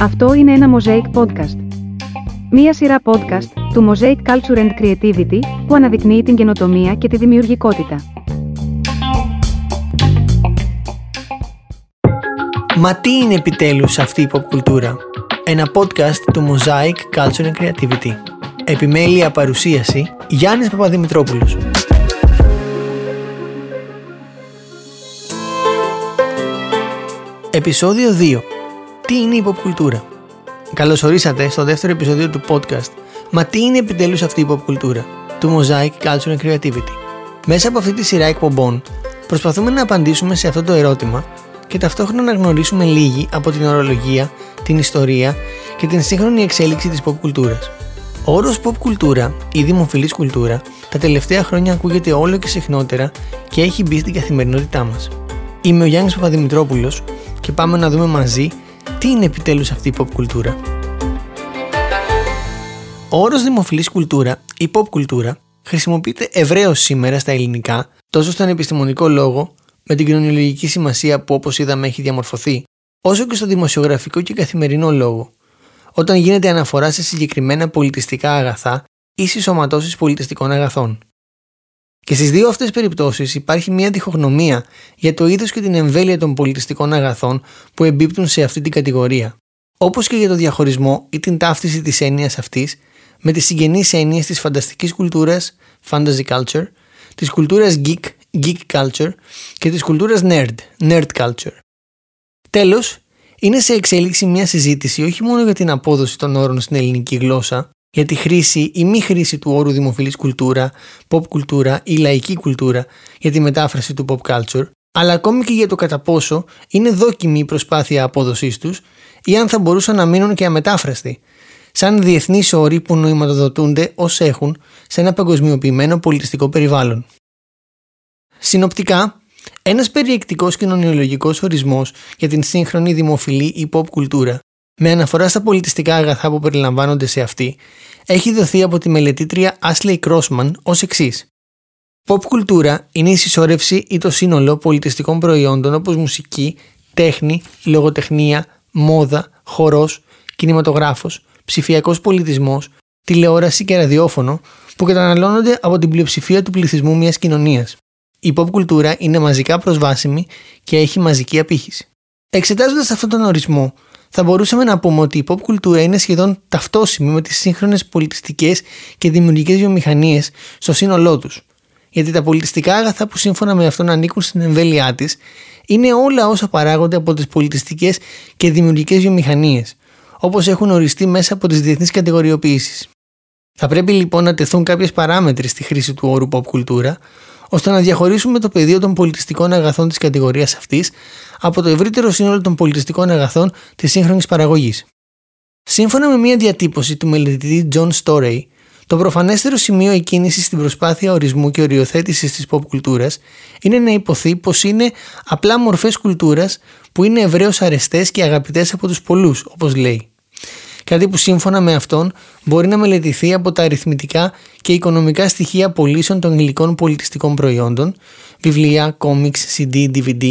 Αυτό είναι ένα Mosaic Podcast. Μία σειρά podcast του Mosaic Culture and Creativity που αναδεικνύει την καινοτομία και τη δημιουργικότητα. Μα τι είναι επιτέλους αυτή η pop κουλτούρα; Ένα podcast του Mosaic Culture and Creativity. Επιμέλεια παρουσίαση Γιάννης Παπαδημητρόπουλος. Επισόδιο 2. Τι είναι η pop κουλτούρα; Καλώς ορίσατε στο δεύτερο επεισόδιο του podcast Μα τι είναι επιτέλους αυτή η pop κουλτούρα; Του Mosaic Culture and Creativity. Μέσα από αυτή τη σειρά εκπομπών προσπαθούμε να απαντήσουμε σε αυτό το ερώτημα και ταυτόχρονα να γνωρίσουμε λίγοι από την ορολογία, την ιστορία και την σύγχρονη εξέλιξη της pop κουλτούρας. Ο όρος pop κουλτούρα ή δημοφιλής κουλτούρα τα τελευταία χρόνια ακούγεται όλο και συχνότερα και έχει μπει στην καθημερινότητά μας. Είμαι ο Γιάννης Παπαδημητρόπουλος και πάμε να δούμε μαζί τι είναι επιτέλους αυτή η pop κουλτούρα. Ο όρος δημοφιλής κουλτούρα ή pop κουλτούρα χρησιμοποιείται ευρέως σήμερα στα ελληνικά τόσο στον επιστημονικό λόγο με την κοινωνιολογική σημασία που όπως είδαμε έχει διαμορφωθεί όσο και στο δημοσιογραφικό και καθημερινό λόγο όταν γίνεται αναφορά σε συγκεκριμένα πολιτιστικά αγαθά ή συσσωματώσεις πολιτιστικών αγαθών. Και στις δύο αυτές περιπτώσεις υπάρχει μια διχογνωμία για το είδος και την εμβέλεια των πολιτιστικών αγαθών που εμπίπτουν σε αυτή την κατηγορία. Όπως και για το διαχωρισμό ή την ταύτιση της έννοιας αυτής με τις συγγενείς έννοιες της φανταστικής κουλτούρας, fantasy culture, της κουλτούρας geek, geek culture και της κουλτούρας nerd, nerd culture. Τέλος, είναι σε εξέλιξη μια συζήτηση όχι μόνο για την απόδοση των όρων στην ελληνική γλώσσα, για τη χρήση ή μη χρήση του όρου δημοφιλής κουλτούρα, pop κουλτούρα ή λαϊκή κουλτούρα για τη μετάφραση του pop culture, αλλά ακόμη και για το κατά πόσο είναι δόκιμη η προσπάθεια απόδοσής τους ή αν θα μπορούσαν να μείνουν και αμετάφραστοι, σαν διεθνείς όροι που νοηματοδοτούνται ως έχουν σε ένα παγκοσμιοποιημένο πολιτιστικό περιβάλλον. Συνοπτικά, ένας περιεκτικός κοινωνιολογικός ορισμός για την σύγχρονη δημοφιλή ή pop κουλτούρα με αναφορά στα πολιτιστικά αγαθά που περιλαμβάνονται σε αυτή, έχει δοθεί από τη μελετήτρια Ashley Crossman ως εξής. Pop κουλτούρα είναι η συσσόρευση ή το σύνολο πολιτιστικών προϊόντων όπως μουσική, τέχνη, λογοτεχνία, μόδα, χορός, κινηματογράφος, ψηφιακός πολιτισμός, τηλεόραση και ραδιόφωνο που καταναλώνονται από την πλειοψηφία του πληθυσμού μιας κοινωνίας. Η pop κουλτούρα είναι μαζικά προσβάσιμη και έχει μαζική απήχηση. Εξετάζοντας αυτόν τον ορισμό, θα μπορούσαμε να πούμε ότι η pop κουλτούρα είναι σχεδόν ταυτόσιμη με τις σύγχρονες πολιτιστικές και δημιουργικές βιομηχανίες στο σύνολό τους. Γιατί τα πολιτιστικά αγαθά που σύμφωνα με αυτόν ανήκουν στην εμβέλειά της είναι όλα όσα παράγονται από τις πολιτιστικές και δημιουργικές βιομηχανίες, όπως έχουν οριστεί μέσα από τις διεθνείς κατηγοριοποιήσεις. Θα πρέπει λοιπόν να τεθούν κάποιες παράμετροι στη χρήση του όρου pop κουλτούρα, ώστε να διαχωρίσουμε το πεδίο των πολιτιστικών αγαθών της κατηγορίας αυτής από το ευρύτερο σύνολο των πολιτιστικών αγαθών της σύγχρονης παραγωγής. Σύμφωνα με μια διατύπωση του μελετητή John Storey, το προφανέστερο σημείο εκκίνησης στην προσπάθεια ορισμού και οριοθέτησης της pop κουλτούρας είναι να υποθεί πως είναι απλά μορφές κουλτούρας που είναι ευρέως αρεστές και αγαπητές από τους πολλούς, όπως λέει κάτι που σύμφωνα με αυτόν μπορεί να μελετηθεί από τα αριθμητικά και οικονομικά στοιχεία πωλήσεων των υλικών πολιτιστικών προϊόντων, βιβλία, κόμιξ, CD, DVD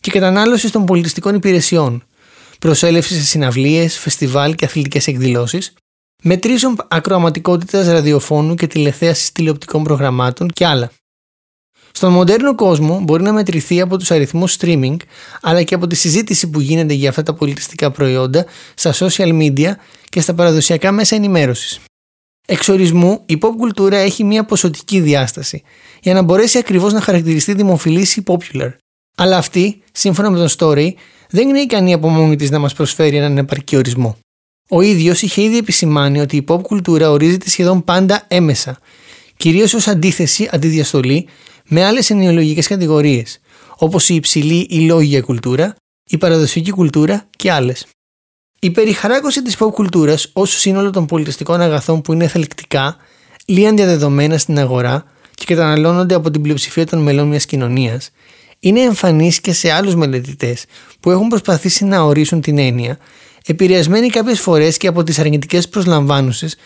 και κατανάλωσης των πολιτιστικών υπηρεσιών, προσέλευση σε συναυλίες, φεστιβάλ και αθλητικές εκδηλώσεις, μετρήσεων ακροαματικότητας ραδιοφώνου και τηλεθέασης τηλεοπτικών προγραμμάτων και άλλα. Στον μοντέρνο κόσμο μπορεί να μετρηθεί από τους αριθμούς streaming αλλά και από τη συζήτηση που γίνεται για αυτά τα πολιτιστικά προϊόντα στα social media και στα παραδοσιακά μέσα ενημέρωσης. Εξορισμού, η pop κουλτούρα έχει μια ποσοτική διάσταση για να μπορέσει ακριβώς να χαρακτηριστεί δημοφιλής ή popular. Αλλά αυτή, σύμφωνα με τον story, δεν είναι ικανή από μόνη της να μας προσφέρει έναν επαρκή ορισμό. Ο ίδιος είχε ήδη επισημάνει ότι η pop κουλτούρα ορίζεται σχεδόν πάντα έμεσα, κυρίως ως αντίθεση, αντιδιαστολή με άλλες ενοιολογικές κατηγορίες, όπως η υψηλή ή λόγια κουλτούρα, η παραδοσιακή κουλτούρα και άλλες. Η περιχαράκωση της pop κουλτούρας ως σύνολο των πολιτιστικών αγαθών που είναι θελκτικά, λίαν διαδεδομένα στην αγορά και καταναλώνονται από την πλειοψηφία των μελών μιας κοινωνίας, είναι εμφανή και σε άλλους μελετητές που έχουν προσπαθήσει να ορίσουν την έννοια, επηρεασμένοι κάποιες φορές και από τις αρνητικές προσλαμβάνουσες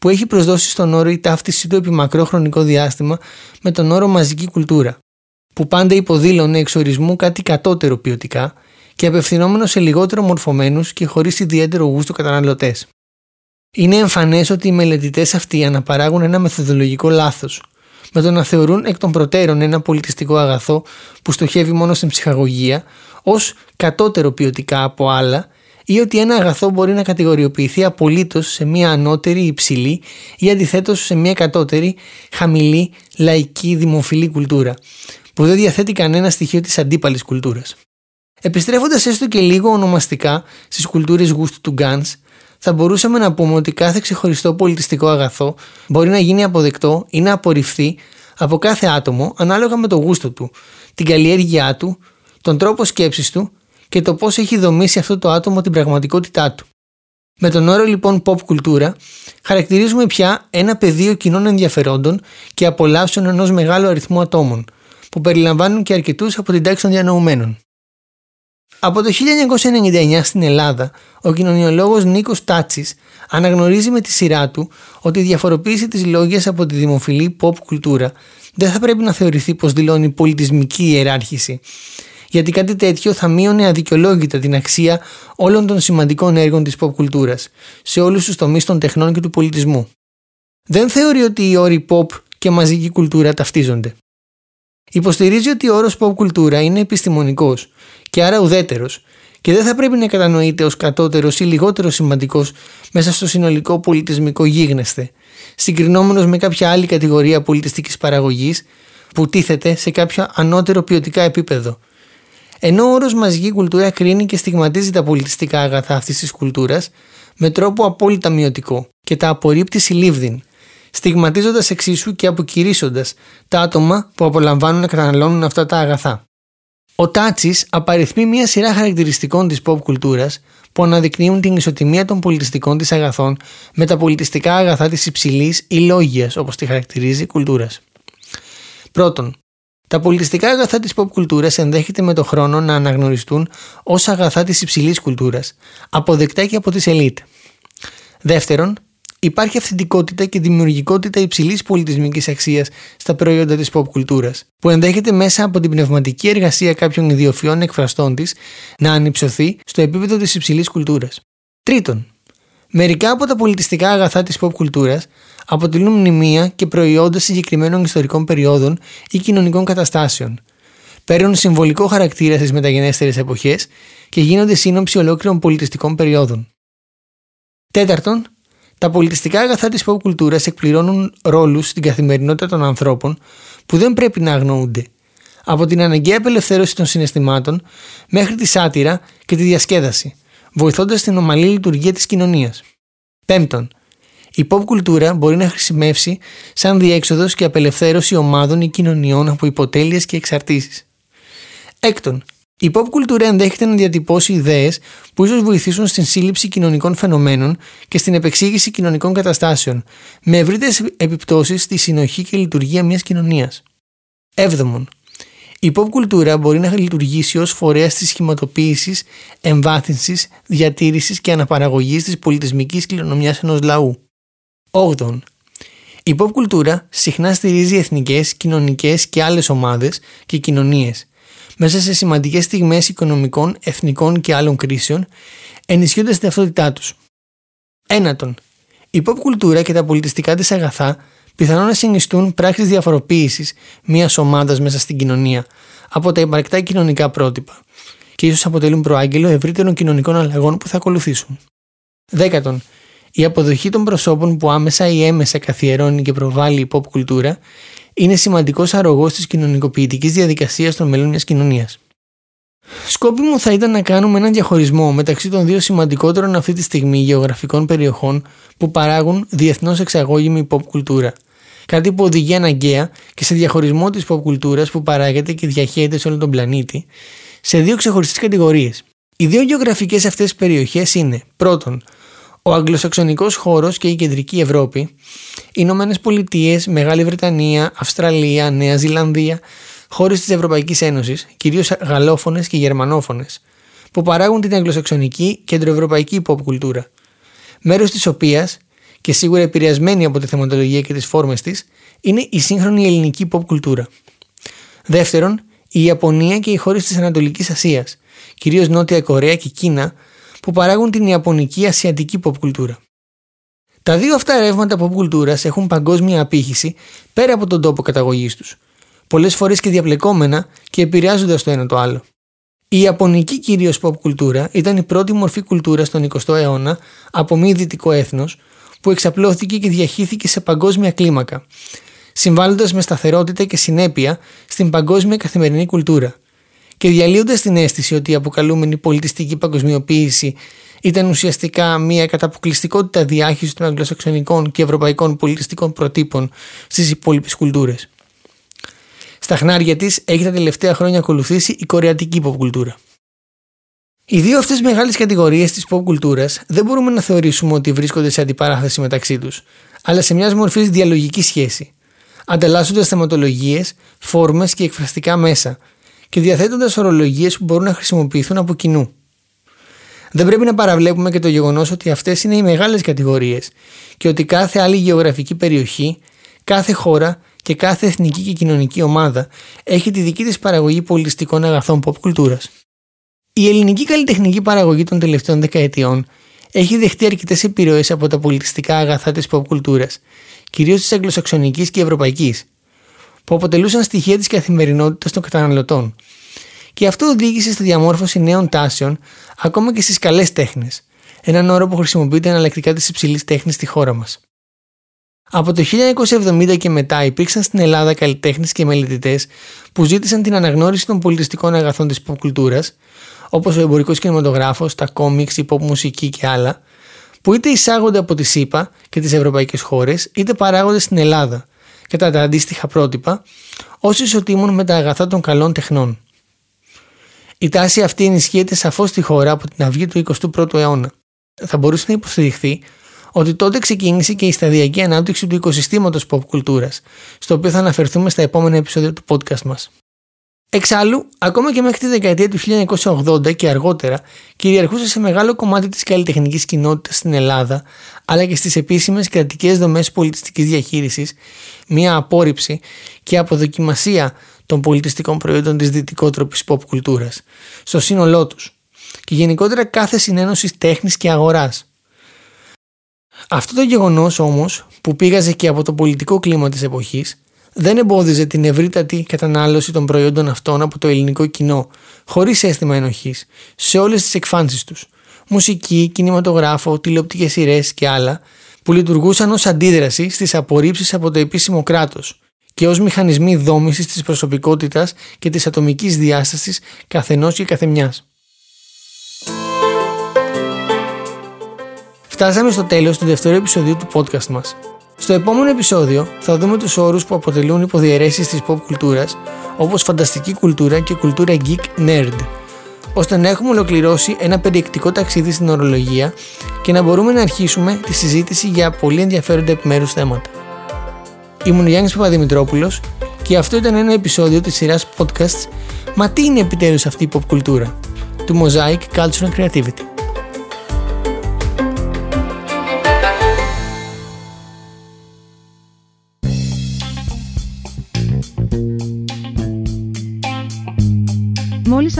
που έχει προσδώσει στον όρο η ταύτιση του επί μακρό χρονικό διάστημα με τον όρο μαζική κουλτούρα, που πάντα υποδήλωνε εξορισμού κάτι κατώτερο ποιοτικά και απευθυνόμενο σε λιγότερο μορφωμένους και χωρίς ιδιαίτερο γούστο καταναλωτές. Είναι εμφανές ότι οι μελετητές αυτοί αναπαράγουν ένα μεθοδολογικό λάθος, με το να θεωρούν εκ των προτέρων ένα πολιτιστικό αγαθό που στοχεύει μόνο στην ψυχαγωγία ως κατώτερο ποιοτικά από άλλα ή ότι ένα αγαθό μπορεί να κατηγοριοποιηθεί απολύτως σε μια ανώτερη, υψηλή ή αντιθέτως σε μια κατώτερη, χαμηλή, λαϊκή, δημοφιλή κουλτούρα, που δεν διαθέτει κανένα στοιχείο της αντίπαλης κουλτούρας. Επιστρέφοντας έστω και λίγο ονομαστικά στις κουλτούρες γούστου του Γκάν, θα μπορούσαμε να πούμε ότι κάθε ξεχωριστό πολιτιστικό αγαθό μπορεί να γίνει αποδεκτό ή να απορριφθεί από κάθε άτομο ανάλογα με το γούστο του, την καλλιέργειά του, τον τρόπο σκέψης του και το πώς έχει δομήσει αυτό το άτομο την πραγματικότητά του. Με τον όρο λοιπόν pop κουλτούρα χαρακτηρίζουμε πια ένα πεδίο κοινών ενδιαφερόντων και απολαύσεων ενός μεγάλου αριθμού ατόμων, που περιλαμβάνουν και αρκετούς από την τάξη των διανοουμένων. Από το 1999 στην Ελλάδα, ο κοινωνιολόγος Νίκος Τάτσης αναγνωρίζει με τη σειρά του ότι η διαφοροποίηση της λόγιας από τη δημοφιλή pop κουλτούρα δεν θα πρέπει να θεωρηθεί πως δηλώνει πολιτισμική ιεράρχηση, γιατί κάτι τέτοιο θα μείωνε αδικαιολόγητα την αξία όλων των σημαντικών έργων της pop κουλτούρας σε όλους τους τομείς των τεχνών και του πολιτισμού. Δεν θεωρεί ότι οι όροι pop και μαζική κουλτούρα ταυτίζονται. Υποστηρίζει ότι ο όρος pop κουλτούρα είναι επιστημονικός και άρα ουδέτερος και δεν θα πρέπει να κατανοείται ως κατώτερος ή λιγότερο σημαντικός μέσα στο συνολικό πολιτισμικό γίγνεσθε, συγκρινόμενος με κάποια άλλη κατηγορία πολιτιστικής παραγωγής που τίθεται σε κάποιο ανώτερο ποιοτικά επίπεδο. Ενώ ο όρος μαζική κουλτούρα κρίνει και στιγματίζει τα πολιτιστικά αγαθά αυτής της κουλτούρας με τρόπο απόλυτα μειωτικό και τα απορρίπτει συλλήβδιν, στιγματίζοντας εξίσου και αποκηρύσσοντας τα άτομα που απολαμβάνουν να καταναλώνουν αυτά τα αγαθά. Ο Τάτσι απαριθμεί μια σειρά χαρακτηριστικών της pop κουλτούρας που αναδεικνύουν την ισοτιμία των πολιτιστικών της αγαθών με τα πολιτιστικά αγαθά της υψηλής ή λόγια, όπως τη χαρακτηρίζει, κουλτούρα. Πρώτον, τα πολιτιστικά αγαθά της pop κουλτούρας ενδέχεται με το χρόνο να αναγνωριστούν ως αγαθά της υψηλής κουλτούρας, αποδεκτά και από τις ελίτ. Δεύτερον, Υπάρχει αυθεντικότητα και δημιουργικότητα υψηλής πολιτισμικής αξίας στα προϊόντα της pop κουλτούρας, που ενδέχεται μέσα από την πνευματική εργασία κάποιων ιδιοφιών εκφραστών της να ανυψωθεί στο επίπεδο της υψηλής κουλτούρας. Τρίτον, μερικά από τα πολιτιστικά αγαθά της pop κουλτούρας αποτελούν μνημεία και προϊόντα συγκεκριμένων ιστορικών περιόδων ή κοινωνικών καταστάσεων. Παίρνουν συμβολικό χαρακτήρα στις μεταγενέστερες εποχές και γίνονται σύνοψη ολόκληρων πολιτιστικών περιόδων. Τέταρτον, τα πολιτιστικά αγαθά της pop κουλτούρας εκπληρώνουν ρόλους στην καθημερινότητα των ανθρώπων που δεν πρέπει να αγνοούνται. Από την αναγκαία απελευθέρωση των συναισθημάτων μέχρι τη σάτυρα και τη διασκέδαση, βοηθώντας την ομαλή λειτουργία της κοινωνίας. Πέμπτον, η pop κουλτούρα μπορεί να χρησιμεύσει σαν διέξοδος και απελευθέρωση ομάδων ή κοινωνιών από υποτέλειες και εξαρτήσεις. Έκτον, η pop κουλτούρα ενδέχεται να διατυπώσει ιδέες που ίσως βοηθήσουν στην σύλληψη κοινωνικών φαινομένων και στην επεξήγηση κοινωνικών καταστάσεων, με ευρύτερες επιπτώσεις στη συνοχή και λειτουργία μιας κοινωνίας. Έβδομον, η pop κουλτούρα μπορεί να λειτουργήσει ως φορέα της σχηματοποίησης, εμβάθυνσης, διατήρησης και αναπαραγωγής της πολιτισμικής κληρονομιάς ενός λαού. Όγδον, η pop κουλτούρα συχνά στηρίζει εθνικές, κοινωνικές και άλλες ομάδες και κοινωνίες μέσα σε σημαντικές στιγμές οικονομικών, εθνικών και άλλων κρίσεων, ενισχύοντας την ταυτότητά τους. Ένατον, η pop κουλτούρα και τα πολιτιστικά της αγαθά πιθανόν να συνιστούν πράξεις διαφοροποίησης μιας ομάδας μέσα στην κοινωνία από τα υπαρκτά κοινωνικά πρότυπα και ίσως αποτελούν προάγγελο ευρύτερων κοινωνικών αλλαγών που θα ακολουθήσουν. Δέκατον, η αποδοχή των προσώπων που άμεσα ή έμεσα καθιερώνει και προβάλλει η pop κουλτούρα είναι σημαντικός αρρωγός της κοινωνικοποιητικής διαδικασίας των μελών μιας κοινωνίας. Σκόπιμο θα ήταν να κάνουμε έναν διαχωρισμό μεταξύ των δύο σημαντικότερων αυτή τη στιγμή γεωγραφικών περιοχών που παράγουν διεθνώς εξαγώγημη pop κουλτούρα. Κάτι που οδηγεί αναγκαία και σε διαχωρισμό της pop κουλτούρας που παράγεται και διαχέεται σε όλο τον πλανήτη σε δύο ξεχωριστές κατηγορίες. Οι δύο γεωγραφικές αυτές περιοχές είναι πρώτον ο αγγλοσαξονικός χώρος και η κεντρική Ευρώπη, οι Ηνωμένες Πολιτείες, Μεγάλη Βρετανία, Αυστραλία, Νέα Ζηλανδία, χώρες της Ευρωπαϊκής Ένωσης, κυρίως γαλλόφωνες και γερμανόφωνες, που παράγουν την αγγλοσαξονική κεντροευρωπαϊκή pop κουλτούρα, μέρος της οποίας και σίγουρα επηρεασμένη από τη θεματολογία και τις φόρμες της, είναι η σύγχρονη ελληνική pop κουλτούρα. Δεύτερον, η Ιαπωνία και οι χώρες της Ανατολικής Ασίας, κυρίως Νότια Κορέα και Κίνα, που παράγουν την Ιαπωνική Ασιατική pop κουλτούρα. Τα δύο αυτά ρεύματα pop κουλτούρας έχουν παγκόσμια απήχηση πέρα από τον τόπο καταγωγής τους, πολλές φορές και διαπλεκόμενα και επηρεάζοντας το ένα το άλλο. Η Ιαπωνική κυρίως pop κουλτούρα ήταν η πρώτη μορφή κουλτούρας στον 20ο αιώνα από μη δυτικό έθνος που εξαπλώθηκε και διαχύθηκε σε παγκόσμια κλίμακα, συμβάλλοντας με σταθερότητα και συνέπεια στην παγκόσμια καθημερινή κουλτούρα και διαλύοντας την αίσθηση ότι η αποκαλούμενη πολιτιστική παγκοσμιοποίηση ήταν ουσιαστικά μια καταποκλειστικότητα διάχυσης των αγγλοσαξονικών και ευρωπαϊκών πολιτιστικών προτύπων στις υπόλοιπες κουλτούρες. Στα χνάρια της έχει τα τελευταία χρόνια ακολουθήσει η κορεατική pop κουλτούρα. Οι δύο αυτές μεγάλες κατηγορίες της pop κουλτούρας δεν μπορούμε να θεωρήσουμε ότι βρίσκονται σε αντιπαράθεση μεταξύ τους, αλλά σε μιας μορφής διαλογικής σχέση, ανταλλάσσοντας θεματολογίες, φόρμες και εκφραστικά μέσα και διαθέτοντας ορολογίες που μπορούν να χρησιμοποιηθούν από κοινού. Δεν πρέπει να παραβλέπουμε και το γεγονός ότι αυτές είναι οι μεγάλες κατηγορίες και ότι κάθε άλλη γεωγραφική περιοχή, κάθε χώρα και κάθε εθνική και κοινωνική ομάδα έχει τη δική της παραγωγή πολιτιστικών αγαθών pop κουλτούρας. Η ελληνική καλλιτεχνική παραγωγή των τελευταίων δεκαετιών έχει δεχτεί αρκετές επιρροές από τα πολιτιστικά αγαθά της pop κουλτούρας, κυρίως της αγγλοσαξονικής και ευρωπαϊκής, που αποτελούσαν στοιχεία της καθημερινότητας των καταναλωτών και αυτό οδήγησε στη διαμόρφωση νέων τάσεων ακόμα και στις καλές τέχνες, έναν όρο που χρησιμοποιείται εναλλακτικά της υψηλής τέχνης στη χώρα μας. Από το 1970 και μετά υπήρξαν στην Ελλάδα καλλιτέχνες και μελετητές που ζήτησαν την αναγνώριση των πολιτιστικών αγαθών της pop κουλτούρας, όπως ο εμπορικός κινηματογράφος, τα κόμιξ, η pop μουσική και άλλα, που είτε εισάγονται από τη ΣΥΠΑ και τις ευρωπαϊκές χώρες, είτε παράγονται στην Ελλάδα, κατά τα αντίστοιχα πρότυπα, ω ισοτήμων με τα αγαθά των καλών τεχνών. Η τάση αυτή ενισχύεται σαφώς στη χώρα από την αυγή του 21ου αιώνα. Θα μπορούσε να υποστηριχθεί ότι τότε ξεκίνησε και η σταδιακή ανάπτυξη του οικοσυστήματος pop κουλτούρας, στο οποίο θα αναφερθούμε στα επόμενα επεισόδια του podcast μας. Εξάλλου, ακόμα και μέχρι τη δεκαετία του 1980 και αργότερα, κυριαρχούσε σε μεγάλο κομμάτι της καλλιτεχνικής κοινότητας στην Ελλάδα, αλλά και στις επίσημες κρατικές δομές πολιτιστικής διαχείρισης, μια απόρριψη και αποδοκιμασία των πολιτιστικών προϊόντων της δυτικότροπης pop κουλτούρας, στο σύνολό τους και γενικότερα κάθε συνένωση τέχνης και αγοράς. Αυτό το γεγονός όμως που πήγαζε και από το πολιτικό κλίμα της εποχής δεν εμπόδιζε την ευρύτατη κατανάλωση των προϊόντων αυτών από το ελληνικό κοινό χωρίς αίσθημα ενοχής σε όλες τις εκφάνσεις τους μουσική, κινηματογράφο, τηλεοπτικές σειρές και άλλα που λειτουργούσαν ως αντίδραση στις απορρίψεις από το επίσημο κράτος και ως μηχανισμοί δόμησης της προσωπικότητας και της ατομικής διάστασης καθενός και καθεμιάς. Φτάσαμε στο τέλος του δεύτερου επεισοδίου του podcast μας. Στο επόμενο επεισόδιο θα δούμε τους όρους που αποτελούν υποδιαιρέσεις της pop κουλτούρας όπως φανταστική κουλτούρα και κουλτούρα geek nerd ώστε να έχουμε ολοκληρώσει ένα περιεκτικό ταξίδι στην ορολογία και να μπορούμε να αρχίσουμε τη συζήτηση για πολύ ενδιαφέροντα επιμέρους θέματα. Ήμουν ο Γιάννης Παπαδημητρόπουλος και αυτό ήταν ένα επεισόδιο της σειράς podcasts «Μα τι είναι επιτέλους αυτή η pop κουλτούρα» του Mosaic Culture and Creativity.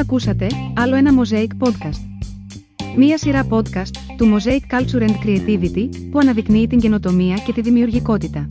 Ακούσατε άλλο ένα Mosaic podcast. Μία σειρά podcast του Mosaic Culture and Creativity που αναδεικνύει την καινοτομία και τη δημιουργικότητα.